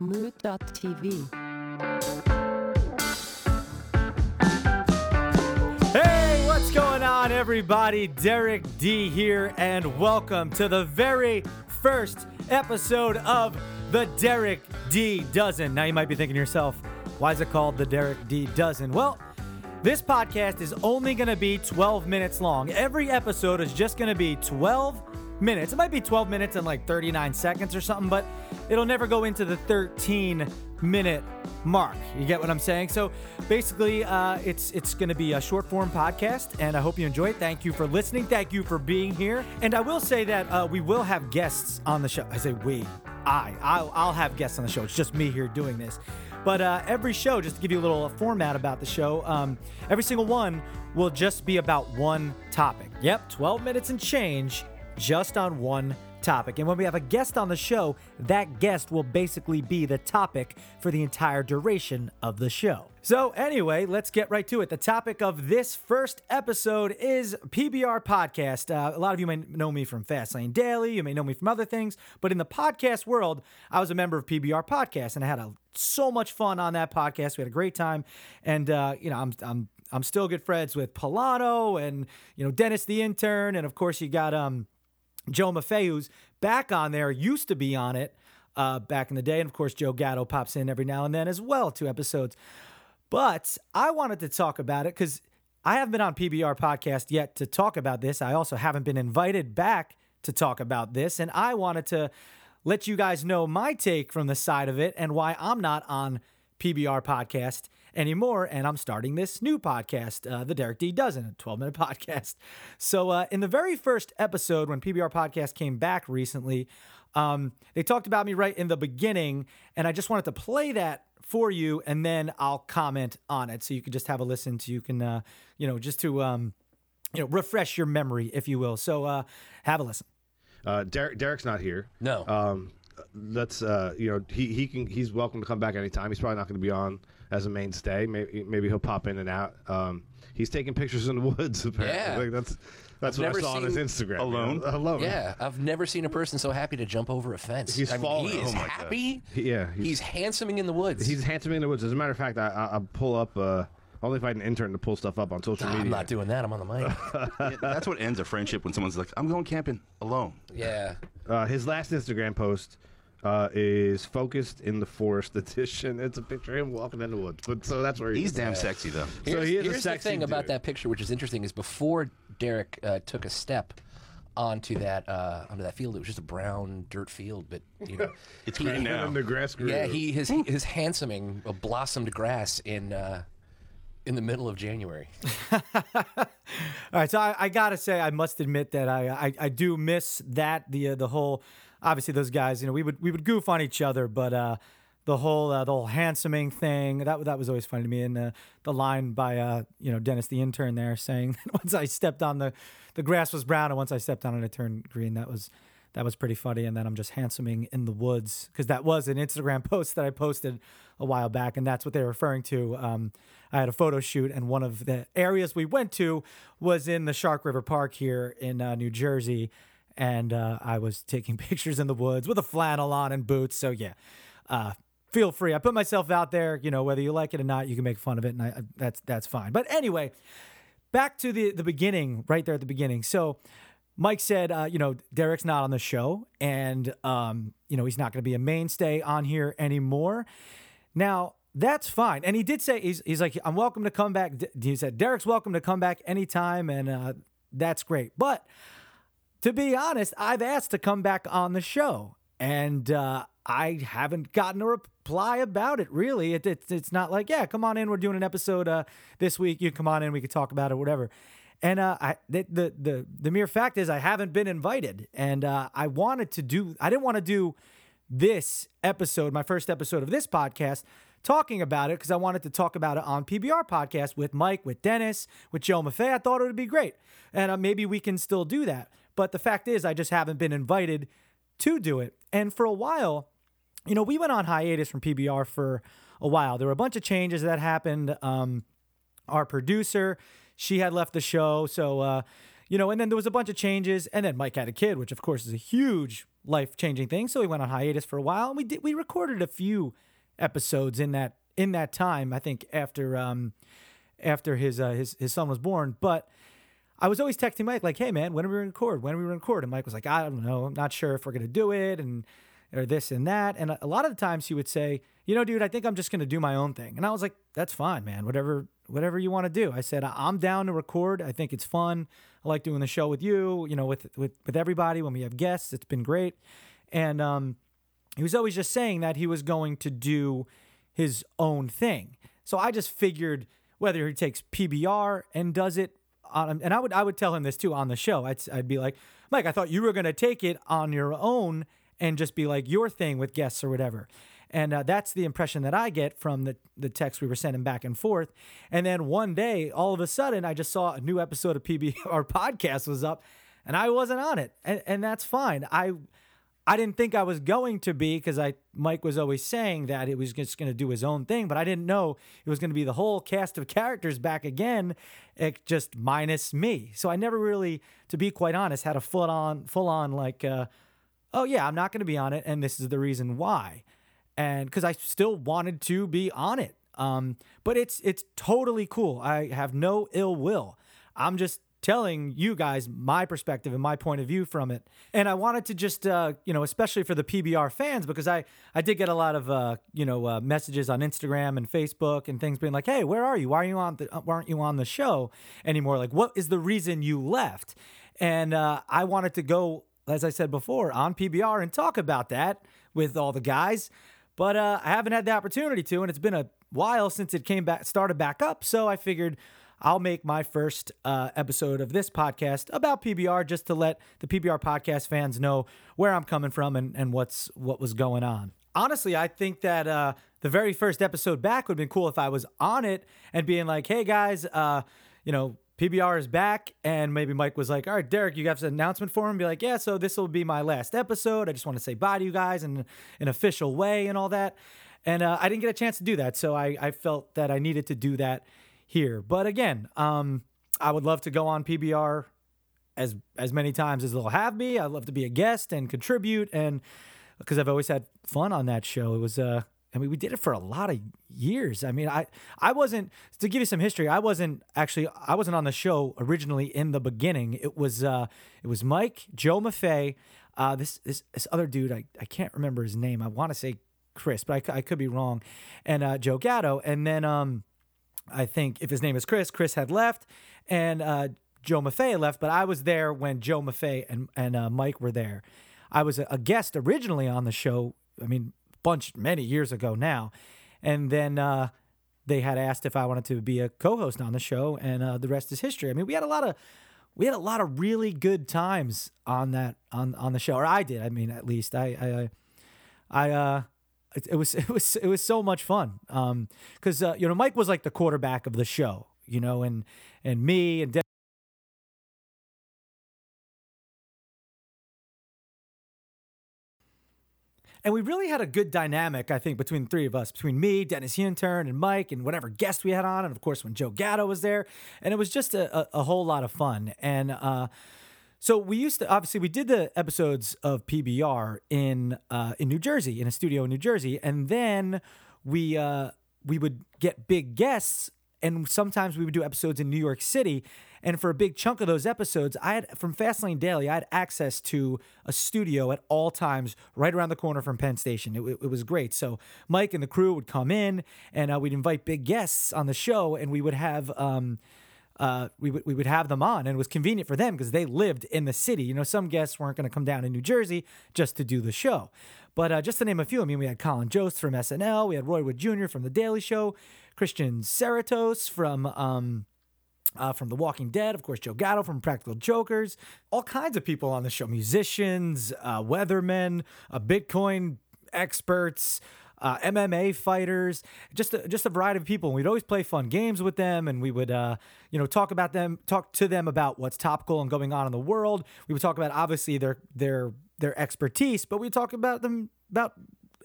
Moot.tv. Hey, what's going on, everybody? Derek D here, and welcome to the very first episode of the Derek D Dozen. Now, you might be thinking to yourself, why is it called the Derek D Dozen? Well, this podcast is only going to be 12 minutes long. Every episode is just going to be 12 minutes. It might be 12 minutes and like 39 seconds or something, but it'll never go into the 13 minute mark. You get what I'm saying? So basically, uh, it's it's going to be a short form podcast, and I hope you enjoy it. Thank you for listening. Thank you for being here. And I will say that uh, we will have guests on the show. I say we, I, I'll, I'll have guests on the show. It's just me here doing this. But uh, every show, just to give you a little format about the show, um, every single one will just be about one topic. Yep, 12 minutes and change just on one topic. And when we have a guest on the show, that guest will basically be the topic for the entire duration of the show. So, anyway, let's get right to it. The topic of this first episode is PBR Podcast. Uh, a lot of you may know me from Fastlane Daily, you may know me from other things, but in the podcast world, I was a member of PBR Podcast and I had a, so much fun on that podcast. We had a great time. And, uh, you know, I'm, I'm, I'm still good friends with Polano and, you know, Dennis the intern. And of course, you got, um, Joe Maffei, who's back on there, used to be on it uh, back in the day. And of course, Joe Gatto pops in every now and then as well, two episodes. But I wanted to talk about it because I haven't been on PBR podcast yet to talk about this. I also haven't been invited back to talk about this. And I wanted to let you guys know my take from the side of it and why I'm not on PBR podcast anymore. And I'm starting this new podcast, uh, the Derek D Dozen, a 12 minute podcast. So, uh, in the very first episode, when PBR podcast came back recently, um, they talked about me right in the beginning. And I just wanted to play that for you and then I'll comment on it. So you can just have a listen to, you can, uh, you know, just to, um, you know, refresh your memory, if you will. So, uh, have a listen. Uh, Derek, Derek's not here. No. Um, let's uh, you know he he can he's welcome to come back anytime. He's probably not going to be on as a mainstay. Maybe maybe he'll pop in and out. Um, he's taking pictures in the woods. Apparently, Yeah. Like, that's that's I've what I saw on his Instagram. Alone? Yeah, alone. Yeah, I've never seen a person so happy to jump over a fence. He's I mean, falling. He is Oh my God. happy. He- yeah, he's, he's- handsoming in the woods. He's handsome in the woods. As a matter of fact, I I, I pull up. Uh, only if I had an intern to pull stuff up on social media. I'm not doing that. I'm on the mic. Yeah, that's what ends a friendship when someone's like, "I'm going camping alone." yeah. Uh, his last Instagram post uh, is focused in the forest edition. It's a picture of him walking in the woods. But so that's where he He's is. damn sexy though. So Here's, he is a here's the sexy thing about that picture, which is interesting, is before Derek uh, took a step onto that uh, onto that field, it was just a brown dirt field, but you know, It's he- green now. The grass grew. Yeah, he his his handsoming uh, blossomed grass in uh, in the middle of January. All right, so I, I gotta say, I must admit that I I, I do miss that the uh, the whole. Obviously, those guys, you know, we would we would goof on each other, but uh, the whole uh, the whole handsoming thing that that was always funny to me. And uh, the line by uh, you know Dennis the intern there saying once I stepped on the the grass was brown and once I stepped on it it turned green. That was that was pretty funny. And then I'm just handsoming in the woods because that was an Instagram post that I posted a while back, and that's what they're referring to. Um, I had a photo shoot, and one of the areas we went to was in the Shark River Park here in uh, New Jersey, and uh, I was taking pictures in the woods with a flannel on and boots. So yeah, uh, feel free. I put myself out there. You know, whether you like it or not, you can make fun of it, and I, that's that's fine. But anyway, back to the the beginning, right there at the beginning. So. Mike said, uh, you know, Derek's not on the show, and um, you know he's not going to be a mainstay on here anymore. Now that's fine, and he did say he's he's like I'm welcome to come back. He said Derek's welcome to come back anytime, and uh, that's great. But to be honest, I've asked to come back on the show, and uh, I haven't gotten a reply about it. Really, it, it's it's not like yeah, come on in. We're doing an episode uh, this week. You can come on in. We can talk about it, whatever. And uh, I, the, the the the mere fact is, I haven't been invited, and uh, I wanted to do. I didn't want to do this episode, my first episode of this podcast, talking about it because I wanted to talk about it on PBR podcast with Mike, with Dennis, with Joe Maffei. I thought it would be great, and uh, maybe we can still do that. But the fact is, I just haven't been invited to do it. And for a while, you know, we went on hiatus from PBR for a while. There were a bunch of changes that happened. Um, our producer, she had left the show. So, uh, you know, and then there was a bunch of changes. And then Mike had a kid, which of course is a huge life changing thing. So he went on hiatus for a while, and we did we recorded a few episodes in that in that time. I think after um after his uh, his his son was born, but. I was always texting Mike like, "Hey man, when are we gonna record? When are we gonna record?" And Mike was like, "I don't know. I'm not sure if we're gonna do it, and or this and that." And a lot of the times he would say, "You know, dude, I think I'm just gonna do my own thing." And I was like, "That's fine, man. Whatever, whatever you want to do." I said, "I'm down to record. I think it's fun. I like doing the show with you. You know, with with with everybody when we have guests. It's been great." And um, he was always just saying that he was going to do his own thing. So I just figured whether he takes PBR and does it on, and I would I would tell him this too on the show. I'd I'd be like, Mike, I thought you were to take it on your own and just be like your thing with guests or whatever. And uh, that's the impression that I get from the the text we were sending back and forth. And then one day, all of a sudden, I just saw a new episode of PBR podcast was up, and I wasn't on it, and and that's fine. I I didn't think I was going to be because I Mike was always saying that it was just going to do his own thing, but I didn't know it was going to be the whole cast of characters back again, it just minus me. So I never really, to be quite honest, had a full on full on like, uh, oh yeah, I'm not going to be on it, and this is the reason why, and because I still wanted to be on it. Um, but it's it's totally cool. I have no ill will. I'm just telling you guys my perspective and my point of view from it. And I wanted to just, uh, you know, especially for the PBR fans, because I, I did get a lot of, uh, you know, uh, messages on Instagram and Facebook and things being like, "Hey, where are you? Why are you on? The, why aren't you on the show anymore? Like, what is the reason you left?" And uh, I wanted to go, as I said before, on PBR and talk about that with all the guys, but uh, I haven't had the opportunity to, and it's been a while since it came back, started back up. So I figured I'll make my first uh, episode of this podcast about PBR just to let the PBR podcast fans know where I'm coming from and, and what's what was going on. Honestly, I think that uh, the very first episode back would have been cool if I was on it and being like, "Hey guys, uh, you know, PBR is back," and maybe Mike was like, "All right, Derek, you have an announcement for him." Be like, "Yeah, so this will be my last episode. I just want to say bye to you guys in an official way and all that." And uh, I didn't get a chance to do that, so I, I felt that I needed to do that here. But again, um, I would love to go on PBR as as many times as they'll have me. I'd love to be a guest and contribute, and because I've always had fun on that show. It was uh, I mean, we did it for a lot of years. I mean, I I wasn't to give you some history. I wasn't actually I wasn't on the show originally in the beginning. It was uh, it was Mike, Joe Maffei, uh, this this this other dude. I I can't remember his name. I want to say Chris, but I, I could be wrong, and uh, Joe Gatto, and then um I think if his name is Chris, Chris had left, and uh, Joe Maffei left. But I was there when Joe Maffei and and uh, Mike were there. I was a, a, guest originally on the show. I mean, bunch many years ago now, and then uh, they had asked if I wanted to be a co-host on the show, and uh, the rest is history. I mean, we had a lot of we had a lot of really good times on that on on the show, or I did. I mean, at least I I I uh it, it was it was it was so much fun. Um, because uh, you know Mike was like the quarterback of the show, you know, and and me and. De- And we really had a good dynamic, I think, between the three of us, between me, Dennis Yintern, and Mike, and whatever guest we had on, and of course when Joe Gatto was there, and it was just a, a, a whole lot of fun. And uh, so we used to obviously we did the episodes of PBR in uh, in New Jersey in a studio in New Jersey, and then we uh, we would get big guests, and sometimes we would do episodes in New York City. And for a big chunk of those episodes, I had from Fastlane Daily, I had access to a studio at all times, right around the corner from Penn Station. It, it was great. So Mike and the crew would come in, and uh, we'd invite big guests on the show, and we would have. Um, uh, we would we would have them on, and it was convenient for them because they lived in the city. You know, some guests weren't going to come down in New Jersey just to do the show. But uh, just to name a few, I mean, we had Colin Jost from SNL, we had Roy Wood Jr. from The Daily Show, Christian Serratos from um, uh, from The Walking Dead, of course, Joe Gatto from Practical Jokers, all kinds of people on the show, musicians, uh, weathermen, uh, Bitcoin experts, uh, MMA fighters, just a, just a variety of people. And we'd always play fun games with them, and we would uh, you know talk about them, talk to them about what's topical and going on in the world. We would talk about obviously their their their expertise, but we talk about them about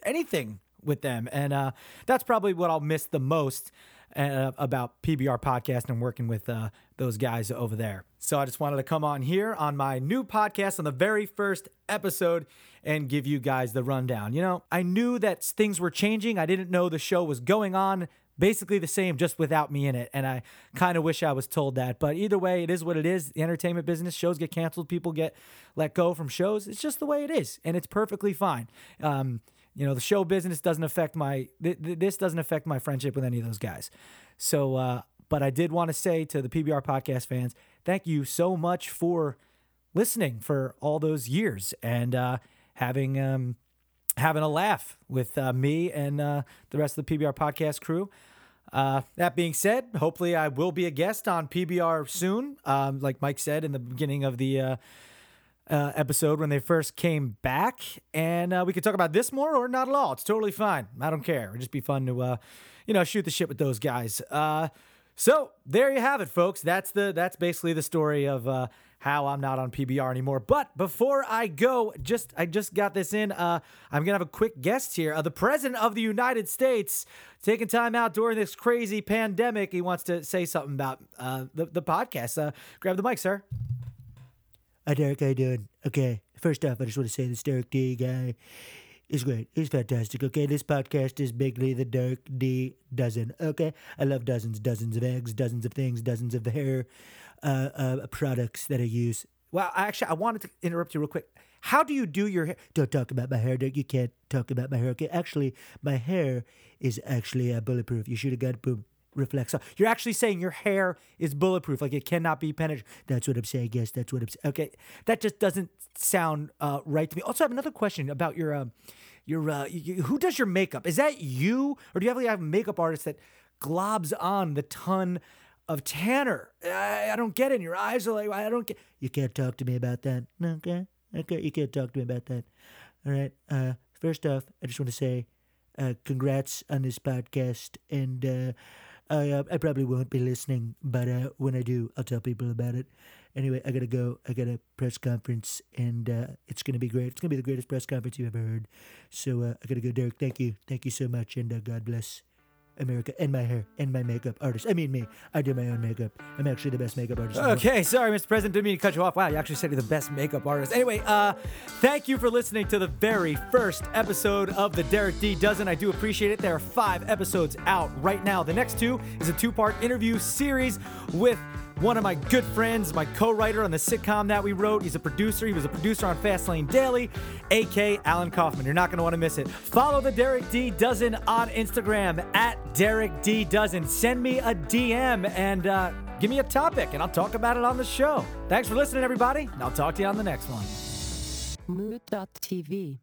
anything with them, and uh, that's probably what I'll miss the most uh, about PBR podcast and working with uh, those guys over there. So I just wanted to come on here on my new podcast on the very first episode and give you guys the rundown. You know, I knew that things were changing. I didn't know the show was going on basically the same just without me in it and i kind of wish i was told that but either way it is what it is the entertainment business shows get canceled people get let go from shows it's just the way it is and it's perfectly fine um, you know the show business doesn't affect my th- th- this doesn't affect my friendship with any of those guys so uh, but i did want to say to the pbr podcast fans thank you so much for listening for all those years and uh, having um, having a laugh with uh, me and uh, the rest of the PBR podcast crew. Uh, that being said, hopefully I will be a guest on PBR soon. Um, like Mike said in the beginning of the uh, uh, episode when they first came back, and uh, we could talk about this more or not at all. It's totally fine. I don't care. It'd just be fun to, you know, shoot the shit with those guys. so there you have it, folks. That's the that's basically the story of how I'm not on PBR anymore. But before I go, just I just got this in. Uh, I'm gonna have a quick guest here. Uh, the president of the United States taking time out during this crazy pandemic. He wants to say something about uh, the the podcast. Uh, grab the mic, sir. Hi, Derek. How you doing? Okay. First off, I just want to say this Derek D guy is great. He's fantastic. Okay, this podcast is bigly the Derek D dozen. Okay, I love dozens, dozens of eggs, dozens of things, dozens of hair uh, uh, products that I use. Well, actually, I wanted to interrupt you real quick. How do you do your hair? Don't talk about my hair, Derek. You can't talk about my hair. Okay, actually, my hair is actually uh, bulletproof. You should have got boom reflects. You're actually saying your hair is bulletproof, like it cannot be penetrated. That's what I'm saying. Yes, that's what I'm saying. Okay, that just doesn't sound uh, right to me. Also, I have another question about your uh, your uh, you, who does your makeup? Is that you, or do you have like a makeup artist that globs on the ton? Of Tanner, I, I don't get it. Your eyes are like I don't get. You can't talk to me about that. Okay, okay. You can't talk to me about that. All right. Uh, first off, I just want to say, uh, congrats on this podcast, and uh, I uh, I probably won't be listening, but uh, when I do, I'll tell people about it. Anyway, I gotta go. I got a press conference, and uh, it's gonna be great. It's gonna be the greatest press conference you've ever heard. So uh, I gotta go, Derek. Thank you, thank you so much, and uh, God bless. America and my hair and my makeup artist. I mean me. I do my own makeup. I'm actually the best makeup artist. Okay, sorry, Mr. President, didn't mean to cut you off. Wow, you actually said you're the best makeup artist. Anyway, uh, thank you for listening to the very first episode of the Derek D Dozen. I do appreciate it. There are five episodes out right now. The next two is a two-part interview series with one of my good friends, my co-writer on the sitcom that we wrote. He's a producer. He was a producer on Fastlane Daily, AK Alan Kaufman. You're not going to want to miss it. Follow the Derek D Dozen on Instagram at Derek D Dozen. Send me a DM and uh, give me a topic, and I'll talk about it on the show. Thanks for listening, everybody. And I'll talk to you on the next one. Moot.tv